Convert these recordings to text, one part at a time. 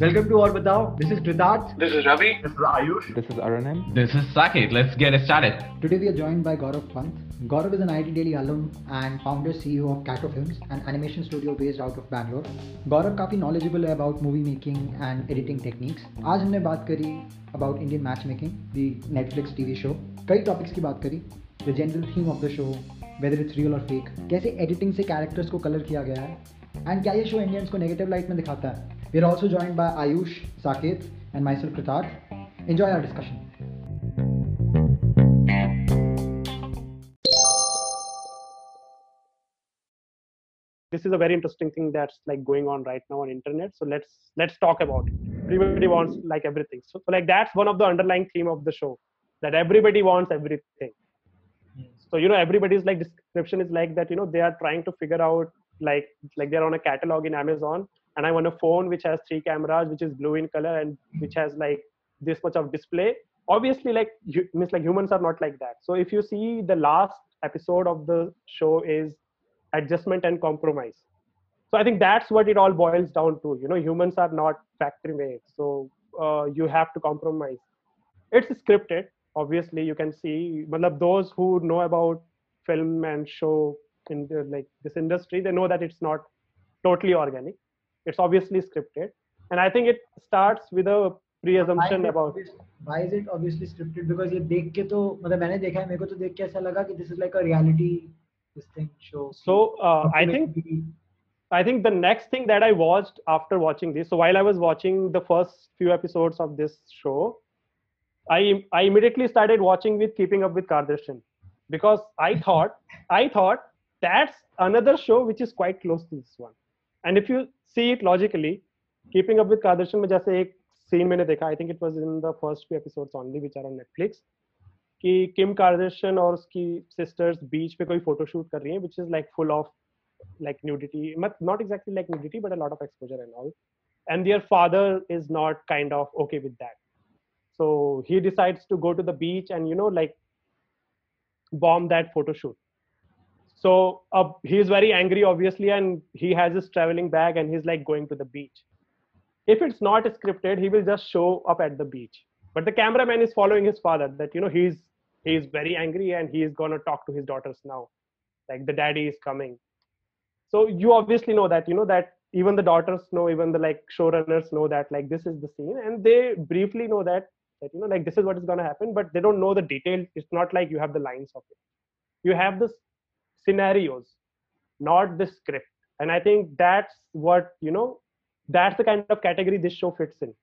Welcome to Or Batao. This is Kritarth. This is Ravi. This is Ayush. This is Aranam. This is Saket. Let's get started. Today we are joined by Gaurav Pant. Gaurav is an IT Daily alum and founder CEO of Kato Films, an animation studio based out of Bangalore. Gaurav काफ़ी knowledgeable है about movie making and editing techniques. आज हमने बात करी about Indian matchmaking, the Netflix TV show. कई topics की बात करी. The general theme of the show, whether it's real or fake. कैसे editing से characters को color किया गया है. And क्या ये show Indians को negative light में दिखाता है. We are also joined by Ayush, Saket, and myself Kritarth. Enjoy our discussion. this is a very interesting thing that's like going on right now on internet so let's let's talk about it everybody wants like everything so, so like that's one of the underlying theme of the show that everybody wants everything so you know everybody's like description is like that you know they are trying to figure out like like they're on a catalog in amazon and i want a phone which has three cameras which is blue in color and which has like this much of display. Obviously like you, like humans are not like that. So if you see the last episode of the show is adjustment and compromise. So i think that's what it all boils down to. You know humans are not factory made. So uh, you have to compromise. It's scripted obviously. You can see but those who know about film and show in the, like this industry they know that it's not totally organic it's obviously scripted and i think it starts with a pre-assumption about why is it obviously scripted because ये देख के तो मतलब मैंने देखा है मेरे को तो देख के ऐसा लगा कि this is like a reality this thing show so uh, i think i think the next thing that i watched after watching this so while i was watching the first few episodes of this show i i immediately started watching with keeping up with kardashian because i thought i thought that's another show which is quite close to this one and if you see it logically keeping up with kardashian में जैसे एक scene मैंने देखा I think it was in the first few episodes only which are on netflix कि किम कार्डेशन और उसकी sisters बीच पे कोई फोटो शूट कर रही हैं which is like full of like nudity not exactly like nudity but a lot of exposure and all and their father is not kind of okay with that so he decides to go to the beach and you know like bomb that photo shoot so uh, he's very angry obviously and he has his traveling bag and he's like going to the beach. If it's not scripted he will just show up at the beach. But the cameraman is following his father that you know he's he's very angry and he is going to talk to his daughters now. Like the daddy is coming. So you obviously know that you know that even the daughters know even the like showrunners know that like this is the scene. And they briefly know that that you know like this is what is going to happen but they don't know the detail. It's not like you have the lines of it. You have the scenarios not the script. And i think that's what you know that's the kind of category this show fits in.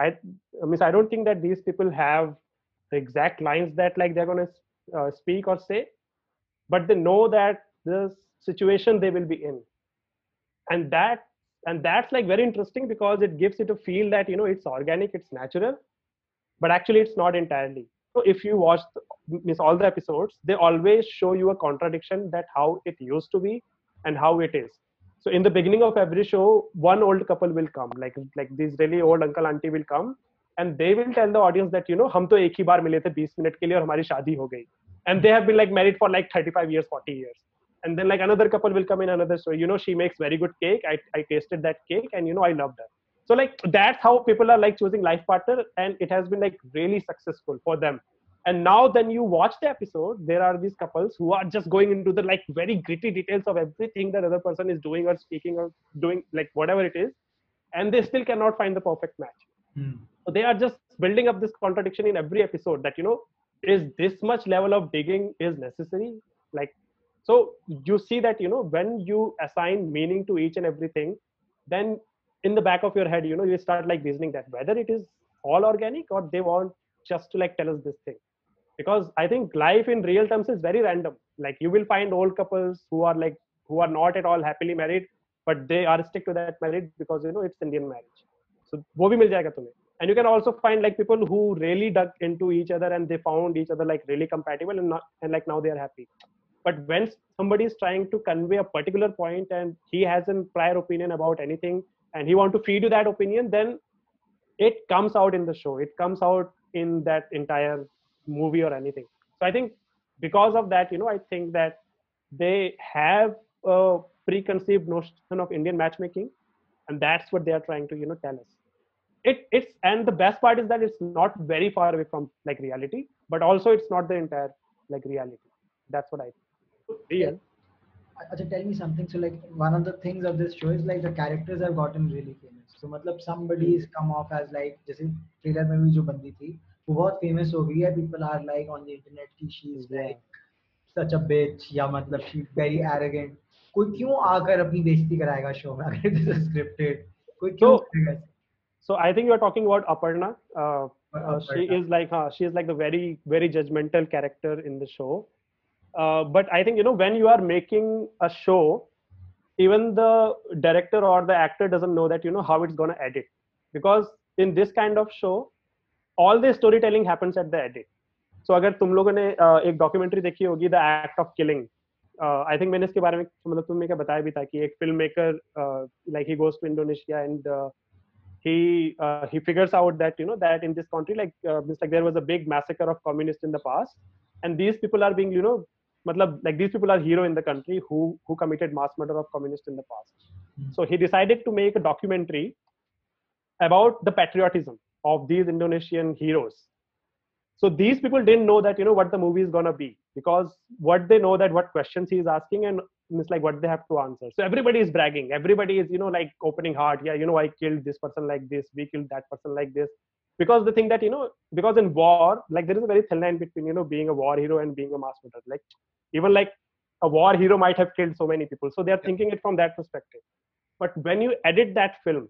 I i mean i don't think that these people have the exact lines that like they're going to uh, speak or say but they know that the situation they will be in. And that and that's like very interesting because it gives it a feel that you know it's organic it's natural but actually it's not entirely so if you watch the, miss all the episodes they always show you a contradiction that how it used to be and how it is so in the beginning of every show one old couple will come like like these really old uncle auntie will come and they will tell the audience that you know हम तो एक ही बार मिले थे 20 minute के लिए और हमारी शादी हो गई and they have been like married for like 35 years 40 years and then like another couple will come in another story you know she makes very good cake i, I tasted that cake and you know i loved her so like that's how people are like choosing life partner and it has been like really successful for them. And now then you watch the episode there are these couples who are just going into the like very gritty details of everything that other person is doing or speaking or doing like whatever it is and they still cannot find the perfect match. Hmm. so they are just building up this contradiction in every episode that you know is this much level of digging is necessary? Like so you see that you know when you assign meaning to each and everything then in the back of your head you know you start like reasoning that whether it is all organic or they want just to like tell us this thing. Because i think life in real terms is very random. Like you will find old couples who are like who are not at all happily married but they are stick to that marriage because you know it's indian marriage. So wo bhi mil and you can also find like people who really dug into each other and they found each other like really compatible and not, and like now they are happy. But when somebody is trying to convey a particular point and he has a prior opinion about anything and he want to feed you that opinion then it comes out in the show it comes out in that entire movie or anything so i think because of that you know i think that they have a preconceived notion of Indian matchmaking, and that's what they are trying to you know tell us. It it's and the best part is that it's not very far away from like reality, but also it's not the entire like reality. That's what I think. Real. Acha, tell me something. So like one of the things of this show is like the characters have gotten really famous. So मतलब somebody is come off as like जैसे trailer में भी जो बंदी थी वो बहुत famous हो गई है. People are like on the internet कि she is Yeah. like such a bitch या मतलब she very arrogant. कोई क्यों आकर अपनी बेइज्जती कराएगा शो में अगर this is scripted? कोई क्यों So- करेगा ऐसे? So I think you are talking about Aparna. Uh, uh, she Aparna. is like uh, she is like the very very judgmental character in the show. Uh, but I think you know when you are making a show, even the director or the actor doesn't know that you know how it's gonna edit because in this kind of show, all the storytelling happens at the edit. So अगर तुम लोगों ने uh, एक documentary देखी होगी the act of killing I think मैंने इसके बारे में मतलब तुमने क्या बताया भी था कि एक filmmaker like he goes to Indonesia and he uh, he figures out that you know that in this country like uh, it's like there was a big massacre of communists in the past and these people are being you know matlab, like these people are hero in the country who who committed mass murder of communists in the past. Hmm. so he decided to make a documentary about the patriotism of these indonesian heroes. So these people didn't know that you know what the movie is going to be because what they know that what questions he is asking and it's like what they have to answer. So everybody is bragging. Everybody is you know like opening heart. Yeah you know i killed this person like this. We killed that person like this because the thing that you know because in war like there is a very thin line between you know being a war hero and being a mass murderer. Like even like a war hero might have killed so many people. So they are thinking it from that perspective. But when you edit that film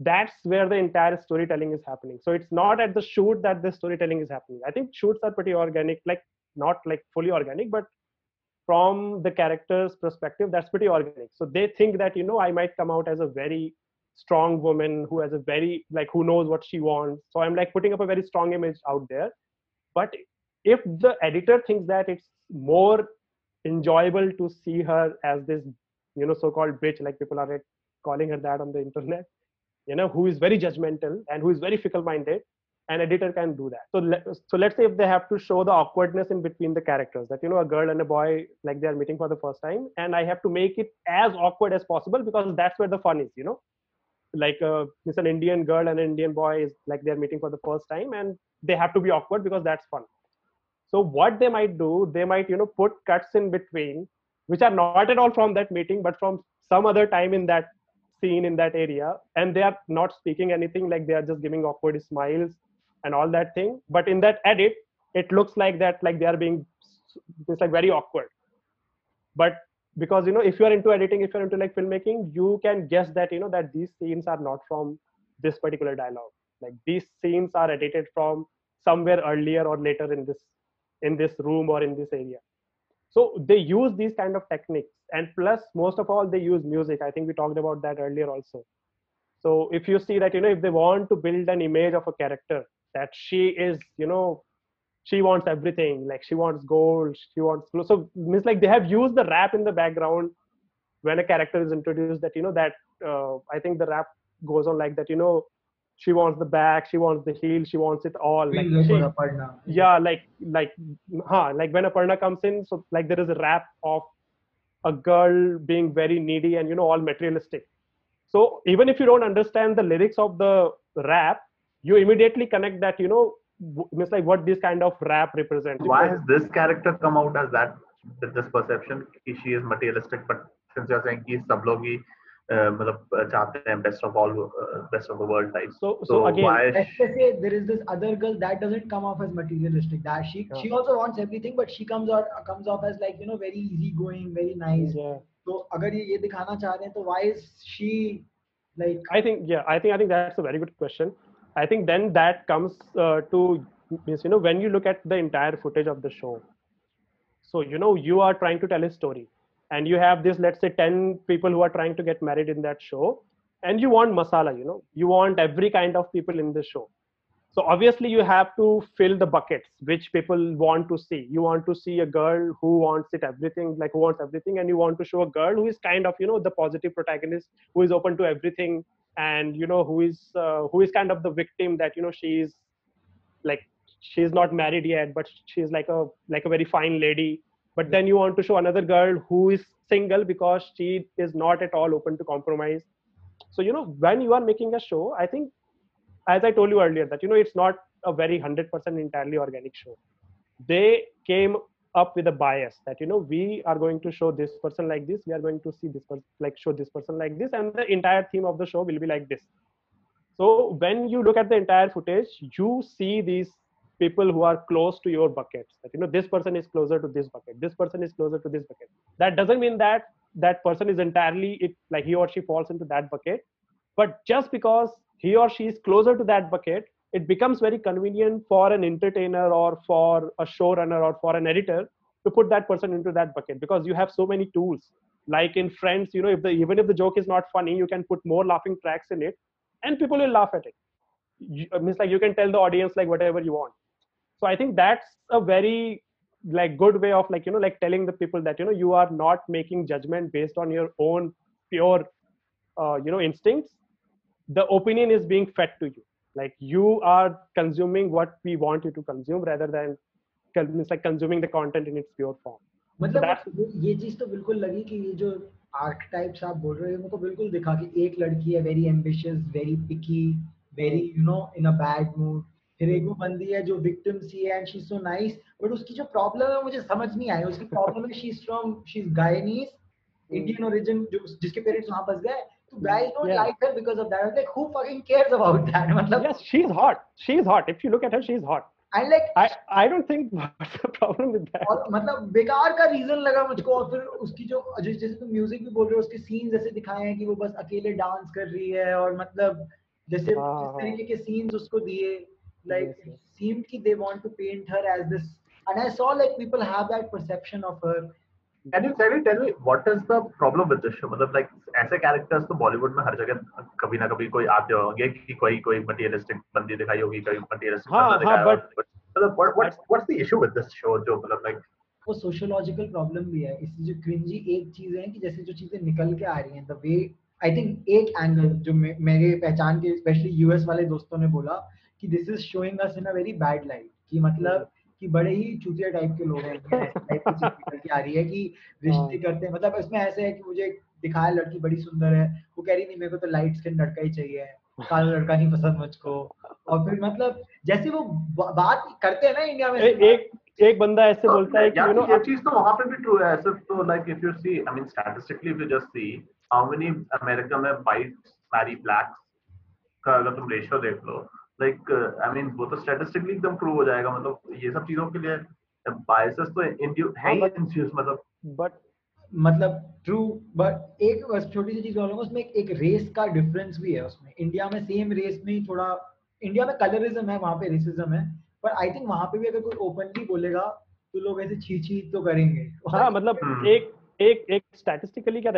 that's where the entire storytelling is happening. So it's not at the shoot that the storytelling is happening. I think shoots are pretty organic like not like fully organic but from the character's perspective that's pretty organic. So they think that you know i might come out as a very strong woman who has a very like who knows what she wants. So i'm like putting up a very strong image out there. But if the editor thinks that it's more enjoyable to see her as this you know so-called bitch like people are calling her that on the internet you know who is very judgmental and who is very fickle-minded an editor can do that. So so let's say if they have to show the awkwardness in between the characters that you know a girl and a boy like they are meeting for the first time and i have to make it as awkward as possible because that's where the fun is you know like uh, it's an indian girl and an indian boy is like they're meeting for the first time and they have to be awkward because that's fun. So what they might do they might you know put cuts in between which are not at all from that meeting but from some other time in that scene in that area. And they are not speaking anything like they are just giving awkward smiles and all that thing. But in that edit it looks like that like they are being it's like very awkward. But because you know if you are into editing if you're into like filmmaking you can guess that you know that these scenes are not from this particular dialogue. Like these scenes are edited from somewhere earlier or later in this in this room or in this area. So they use these kind of techniques. And plus most of all they use music. I think we talked about that earlier also. So if you see that you know if they want to build an image of a character that she is you know she wants everything like she wants gold she wants clothes. so means like they have used the rap in the background when a character is introduced that you know that uh, i think the rap goes on like that you know she wants the back she wants the heel she wants it all. Like like she- yeah like like huh like when aparna comes in so like there is a rap of a girl being very needy and you know all materialistic. So even if you don't understand the lyrics of the rap you immediately connect that you know w- means like what this kind of rap represents Why has this character come out as that with this perception? कि she is materialistic, but since you're saying कि सब लोग ही uh, मतलब uh, चाहते हैं best of all uh, best of the world type. so so, So again why? Let's just say there is this other girl that doesn't come off as materialistic. That she she also wants everything, but she comes out comes off as like you know very easygoing, very nice. yeah तो अगर ये ये दिखाना चाह रहे हैं तो why is she like I think yeah, I think I think that's a very good question. I think then that comes uh, to means you know when you look at the entire footage of the show. So you know you are trying to tell a story, and you have this let's say ten people who are trying to get married in that show, and you want masala. You know you want every kind of people in the show. So obviously you have to fill the buckets which people want to see. You want to see a girl who wants it everything, like who wants everything, and you want to show a girl who is kind of you know the positive protagonist who is open to everything, and you know who is uh, who is kind of the victim that you know she is like she's not married yet, but she's like a like a very fine lady, but then you want to show another girl who is single because she is not at all open to compromise. So you know when you are making a show i think as i told you earlier that you know it's not a very 100% entirely organic show. They came up with a bias that you know we are going to show this person like this we are going to see this person like show this person like this and the entire theme of the show will be like this. So when you look at the entire footage you see these people who are close to your buckets that you know this person is closer to this bucket this person is closer to this bucket. That doesn't mean that that person is entirely it like he or she falls into that bucket but just because he or she is closer to that bucket it becomes very convenient for an entertainer or for a showrunner or for an editor to put that person into that bucket because you have so many tools. Like in friends you know if the even if the joke is not funny you can put more laughing tracks in it and people will laugh at it. You, like you can tell the audience like whatever you want. So i think that's a very like good way of like you know like telling the people that you know you are not making judgment based on your own pure uh, you know instincts. The opinion is being fed to you like you are consuming what we want you to consume rather than it's like consuming the content in its pure form. मतलब ये चीज़ तो बिल्कुल लगी कि ये जो आर्कटाइप्स आप बोल रहे हो मेरे को बिल्कुल दिखा कि एक लड़की है very ambitious very picky very you know in a bad mood फिर एक वो बंदी है जो विक्टिम सी है and she is so nice but उसकी जो प्रॉब्लम है मुझे समझ नहीं आई। उसकी प्रॉब्लम है she is from she is Guyanese Indian origin जो जिसके पेरेंट्स वहाँ फंस गए So guys don't yeah. like her because of that. I was like, who fucking cares about that? Matlab, yes, she's hot. She's hot. If you look at her, she's hot. And like I I don't think what's the problem with that. और मतलब बेकार का reason लगा मुझको और फिर उसकी जो जैसे तुम म्यूजिक भी बोल रहे हो उसके सीन्स ऐसे दिखाए हैं कि वो बस अकेले डांस कर रही है और मतलब जैसे जिस तरीके के सीन्स उसको दिए like seemed कि they want to paint her as this and I saw like people have that perception of her Can you tell me tell me what is the problem with this show? मतलब like ऐसे characters तो बॉलीवुड में हर जगह कभी ना कभी कोई आते होंगे कि कोई कोई materialistic बंदी दिखाई होगी कोई materialistic हाँ, बंदा दिखाया but मतलब what what's what's the issue with this show जो मतलब like वो सोशियोलॉजिकल प्रॉब्लम भी है इसकी जो क्रिंजी एक चीज़ है कि जैसे जो चीज़ें निकल के आ रही हैं द वे आई थिंक एक एंगल जो मेरे पहचान के स्पेशली यूएस वाले दोस्तों ने बोला कि this is showing us in a very bad light कि मतलब कि बड़े ही चूतिया टाइप के लोग हैं टाइप की आ रही है कि रिश्ते हाँ। करते हैं मतलब इसमें ऐसे है कि मुझे दिखाया लड़की बड़ी सुंदर है वो कह रही नहीं मेरे को तो लाइट स्किन लड़का ही चाहिए काला लड़का नहीं पसंद मुझको और फिर मतलब जैसे वो बात करते हैं ना इंडिया में एक एक बंदा ऐसे बोलता है कि यू नो ये चीज़ तो वहाँ पे भी ट्रू है सिर्फ़ तो like if you see I mean statistically if you just see how many America में वाइट मैरी ब्लैक्स का अगर तुम रेशियो देख लो लाइक आई मीन वो तो स्टैटिस्टिकली एकदम ट्रू हो जाएगा मतलब ये सब चीज़ों के लिए बायसेस तो है ही इंड्यूस मतलब। बट मतलब ट्रू बट एक बस छोटी सी चीज़ बोलूँगा उसमें एक, एक रेस का डिफरेंस भी है उसमें। इंडिया में सेम रेस में ही थोड़ा इंडिया में कलरिज्म है वहाँ पे रेसिज्म है पर आई थिंक वहाँ पे भी अगर कोई ओपनली बोलेगा तो लोग ऐसे छी छी तो करेंगे। हाँ मतलब hmm. एक एक एक स्टैटिस्टिकली क्या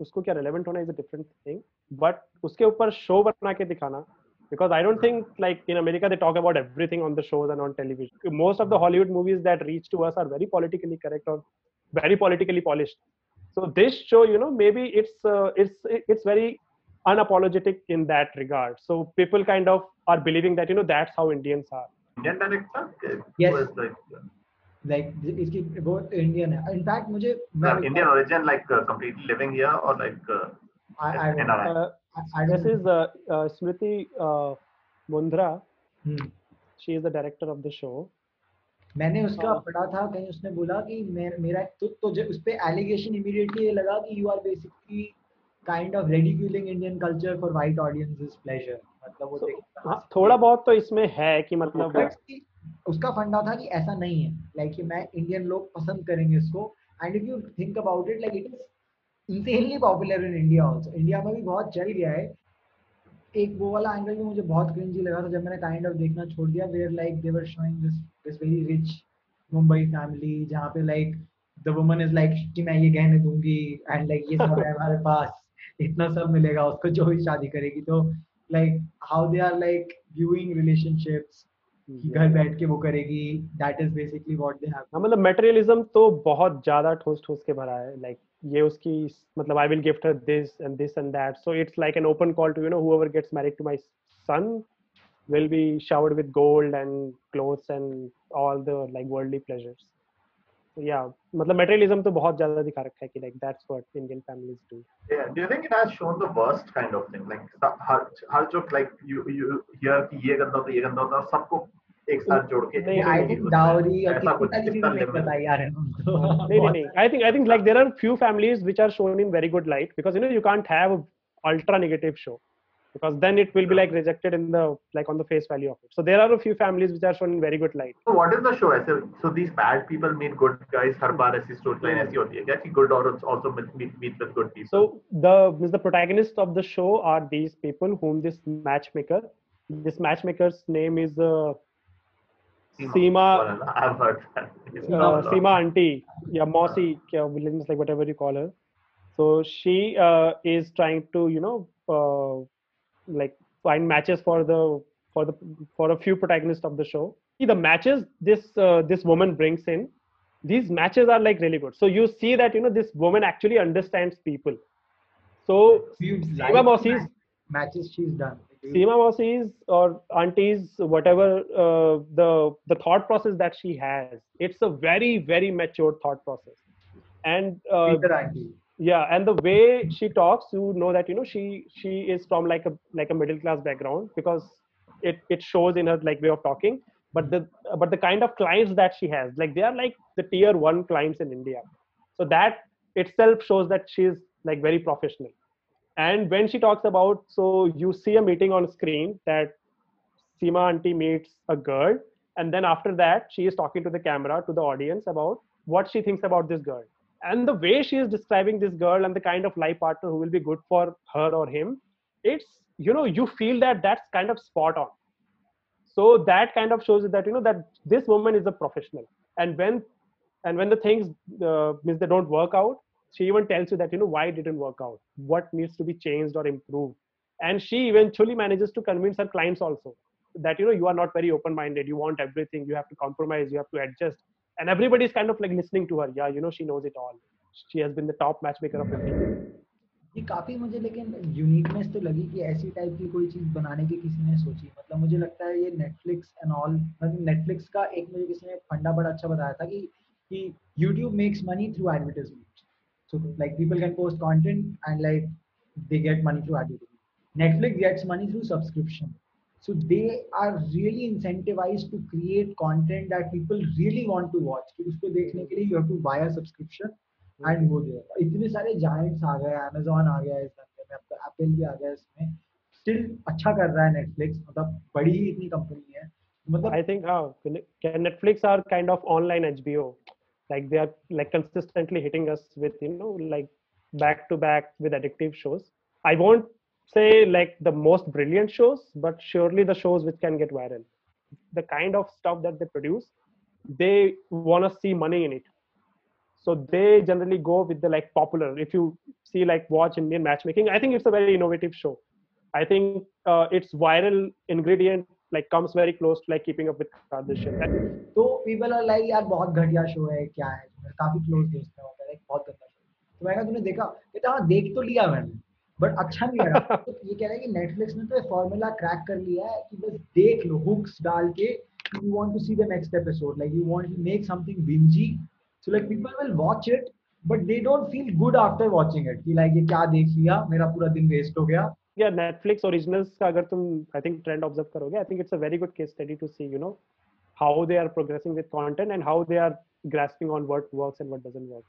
उसको क्या रेलेवेंट होना is a different thing but उसके ऊपर शो बना के दिखाना because I don't think like in America they talk about everything on the shows and on television. Most of the Hollywood movies that reach to us are very politically correct or very politically polished. So this show, you know, maybe it's uh, it's it's very unapologetic in that regard. So people kind of are believing that you know that's how Indians are. Indian director? Yes. Like, like इसकी both Indian है. In fact मुझे Indian origin like uh, completely living here or like uh, I, this is uh, uh, Smriti uh, Mundra. Hmm. She is the director of the show. मैंने उसका पढ़ा था कहीं उसने बोला कि मे, मेरा तो, तो जब उस पे एलिगेशन इमीडिएटली ये लगा कि you are basically kind of ridiculing Indian culture for white audiences pleasure मतलब वो so, हाँ, थोड़ा बहुत तो इसमें है कि मतलब उसका फंडा था कि ऐसा नहीं है लाइक like, मैं इंडियन लोग पसंद करेंगे इसको and if you think about it like it is insanely popular in India also India में भी बहुत चल गया है। एक वो वाला एंगल भी मुझे बहुत क्रिंजी लगा था जब मैंने काइंड ऑफ़ देखना छोड़ दिया where like they were showing this this very rich Mumbai family जहाँ पे like the woman is like कि मैं ये गहने दूँगी एंड लाइक ये सब है हमारे पास इतना सब मिलेगा उसको जो भी शादी करेगी। तो like how they are like viewing relationships घर बैठ के वो करेगी that is basically what they have मतलब मटेरियलिज्म तो बहुत ज़्यादा ठोस ठोस के भरा है लाइक ये उसकी मतलब I will gift her this and this and that so it's like an open call to you no whoever gets married to my son will be showered with gold and clothes and all the like worldly pleasures So yeah, मतलब materialism तो बहुत ज़्यादा दिखा रखा है कि like that's what Indian families do. Yeah. Do you think it has shown the worst kind of thing? Like स- हर हर जो like you you hear कि ये गंदा होता है ये गंदा होता है सबको एक साथ जोड़ के नहीं, आई थिंक डाउरी और कितनी पता यार नहीं नहीं think I think like there are few families which are shown in very good light because you know you can't have a ultra negative show because then it will be like rejected in the like on the face value of it. So there are a few families which are shown in very good light. So what is the show? ऐसे so these bad people meet good guys हर बार ऐसी storyline ऐसी होती है क्या कि good or also meet meet, meet with good people. So the means the protagonists of the show are these people whom this matchmaker, this matchmaker's name is uh, Seema Well, I've heard that. It's uh, not a lot. Seema Auntie, yeah, Mossy, yeah, Williams, like whatever you call her. So she uh, is trying to, you know, uh, like find matches for the for the for a few protagonists of the show. See, the matches this uh, this woman brings in, these matches are like really good. So you see that you know this woman actually understands people. So You Seema like Mossy's matches she's done Seema Mossy's or aunties, whatever uh, the the thought process that she has, it's a very very mature thought process, and uh, yeah, and the way she talks, you know that you know she she is from like a like a middle class background because it it shows in her like way of talking. But the but the kind of clients that she has, like they are like the tier one clients in India, so that itself shows that she's like very professional and when she talks about so you see a meeting on screen that Seema auntie meets a girl. And then after that she is talking to the camera to the audience about what she thinks about this girl. And the way she is describing this girl and the kind of life partner who will be good for her or him it's you know you feel that that's kind of spot on. So that kind of shows that you know that this woman is a professional. And when and when the things uh, means they don't work out she even tells you that you know why it didn't work out what needs to be changed or improved and she eventually manages to convince her clients also that you know you are not very open minded you want everything you have to compromise you have to adjust and everybody is kind of like listening to her yeah you know she knows it all she has been the top matchmaker of india ये काफी मुझे लेकिन uniqueness तो लगी कि ऐसी type की कोई चीज बनाने की किसी ने सोची मतलब मुझे लगता है ये नेटफ्लिक्स एंड ऑल मतलब नेटफ्लिक्स का एक मुझे किसी ने फंडा बड़ा अच्छा बताया था कि कि YouTube makes money through advertisement so like people can post content and like they get money through advertisement Netflix gets money through subscription so they are really incentivized to create content that people really want to watch कि उसको देखने के लिए you have to buy a subscription and वो दे इतने सारे giants आ गए Amazon आ गया इस धंधे में अब तो एप्पल भी आ गया इसमें स्टिल अच्छा कर रहा है नेटफ्लिक्स मतलब बड़ी ही इतनी कंपनी है मतलब i think how netflix are kind of online hbo like they are like consistently hitting us with you know like back to back with addictive shows. I won't say like the most brilliant shows but surely the shows which can get viral. The kind of stuff that they produce they want to see money in it. So they generally go with the like popular. If you see like watch indian matchmaking i think it's a very innovative show. I think uh, its viral ingredient like comes very close to like keeping up with kardashian And तो people are like यार बहुत घटिया show है क्या है? काफ़ी close दोस्त है वहाँ पे बहुत गंदा शो तो मैंने कहा तूने देखा? कहता हाँ देख तो लिया मैंने बट अच्छा नहीं लगा। तो ये कह रहा है कि नेटफ्लिक्स ने तो फॉर्मूला क्रैक कर लिया है कि बस देख लो हुक्स डाल के you want to see the next episode like you want to make something bingey so like people will watch it but they don't feel good after watching it कि like ये क्या देख लिया? मेरा पूरा दिन वेस्ट हो गया। या नेटफ्लिक्स ओरिजिनल्स का अगर तुम आई थिंक ट्रेंड ऑब्ज़र्व करोगे I think it's a very good case study to see you know how they are progressing with content and how they are grasping on what works and what doesn't work.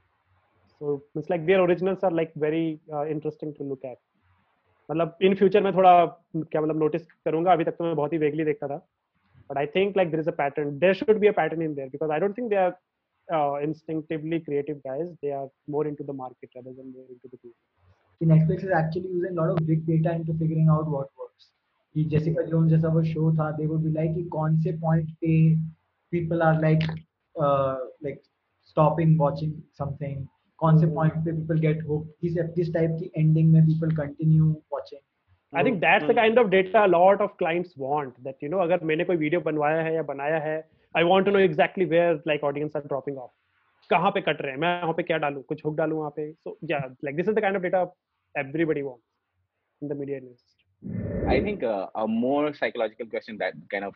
So it's like their originals are like very uh, interesting to look at. मतलब in future में थोड़ा क्या मतलब notice करूँगा अभी तक तो मैं बहुत ही वेगली देखता था। But I think like there is a pattern there should be a pattern in there because I don't think they are instinctively creative guys they are more into the market rather than more into the people कि Netflix is actually using a lot of big data into figuring out what works. कि Jessica Jones जैसा वो show था, they would be like कि कौन से point पे people are like uh, like stopping watching something, कौन से point पे people get hooked, किस किस type की ending में people continue watching. I think that's the kind of data lot of clients want that you know अगर मैंने कोई वीडियो बनवाया है या बनाया है I want to know exactly where like audience are dropping off कहाँ पे कट रहे हैं मैं वहाँ पे क्या डालूँ कुछ हुक डालूँ वहाँ पे सो या like this is the kind of data everybody wants in the media industry. I think uh, a more psychological question that kind of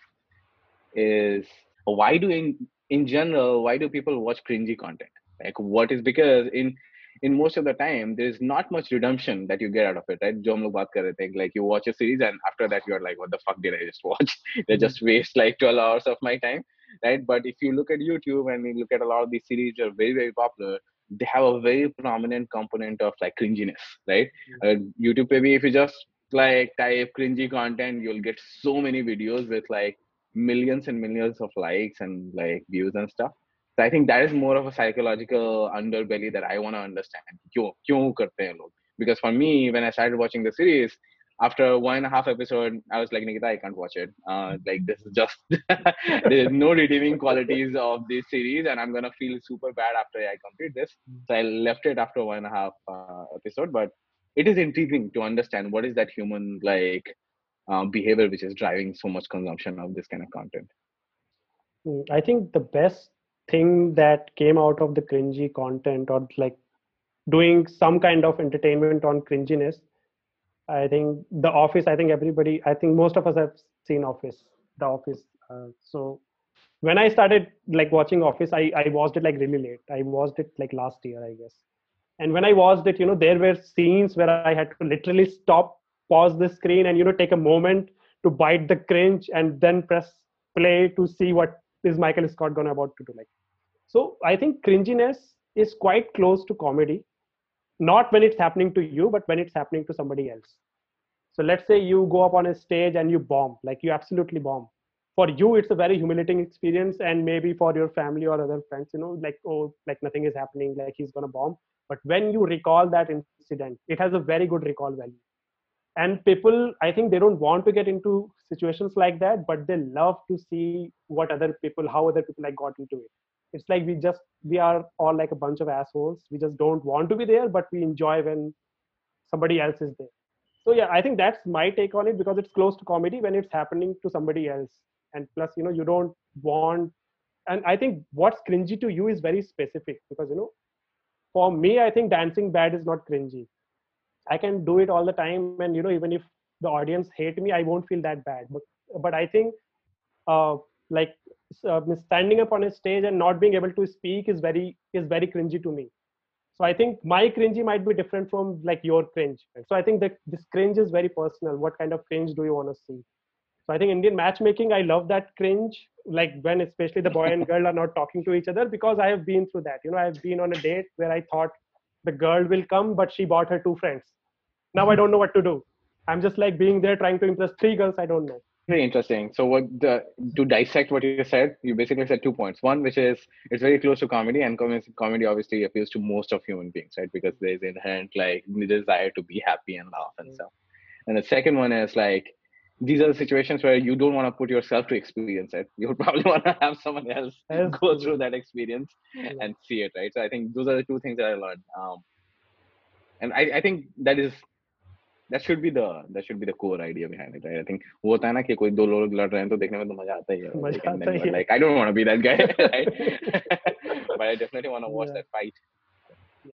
is why do in in general why do people watch cringy content? Like what is because in in most of the time there is not much redemption that you get out of it right? Jomlo hum log baat kar rahe like you watch a series and after that you're like what the fuck did i just watch? They just waste like 12 hours of my time right? But if you look at youtube and you look at a lot of these series are very very popular they have a very prominent component of like cringiness, right? Mm-hmm. Uh, YouTube, maybe if you just like type cringy content, you'll get so many videos with like millions and millions of likes and like views and stuff. So I think that is more of a psychological underbelly that I want to understand. Because for me, when I started watching the series, after one and a half episode, I was like, Nikita, I can't watch it. Uh, like this is just there's no redeeming qualities of this series, and I'm gonna feel super bad after I complete this. So I left it after one and a half uh, episode. But it is intriguing to understand what is that human like uh, behavior which is driving so much consumption of this kind of content. Mm, I think the best thing that came out of the cringy content or like doing some kind of entertainment on cringiness i think the office i think everybody i think most of us have seen office the office uh, so when i started like watching office i i watched it like really late. I watched it like last year i guess. And when i watched it you know there were scenes where i had to literally stop pause the screen and you know take a moment to bite the cringe and then press play to see what is Michael Scott gonna about to do like? So I think cringiness is quite close to comedy, not when it's happening to you, but when it's happening to somebody else. So let's say you go up on a stage and you bomb, like you absolutely bomb. For you, it's a very humiliating experience, and maybe for your family or other friends, you know, like oh, like nothing is happening, like he's gonna bomb. But when you recall that incident, it has a very good recall value and people i think they don't want to get into situations like that but they love to see what other people how other people like got into it it's like we just we are all like a bunch of assholes. We just don't want to be there but we enjoy when somebody else is there. So yeah i think that's my take on it because it's close to comedy when it's happening to somebody else. And plus you know you don't want and i think what's cringy to you is very specific because you know for me i think dancing bad is not cringy. I can do it all the time and you know even if the audience hate me i won't feel that bad. But but i think uh, like uh, standing up on a stage and not being able to speak is very is very cringy to me. So i think my cringy might be different from like your cringe. So i think that this cringe is very personal. What kind of cringe do you want to see? So i think indian matchmaking i love that cringe like when especially the boy and girl are not talking to each other because i have been through that. You know i've been on a date where i thought the girl will come but she bought her two friends. Now i don't know what to do. I'm just like being there trying to impress three girls i don't know very interesting. So what the to dissect what you said you basically said two points. One which is it's very close to comedy and comedy obviously appeals to most of human beings right? Because there's inherent like desire to be happy and laugh and stuff. And the second one is like these are the situations where you don't want to put yourself to experience it. You would probably want to have someone else go through that experience and see it, right? So I think those are the two things that I learned. Um, and I, I think that is that should be the that should be the core idea behind it, right? I think वो होता है ना कि कोई दो लोग लड़ रहे हैं तो देखने में तो मजा आता ही है मजा like, and आता then ही you're है। like I don't want to be that guy, right? but I definitely want to watch Yeah. that fight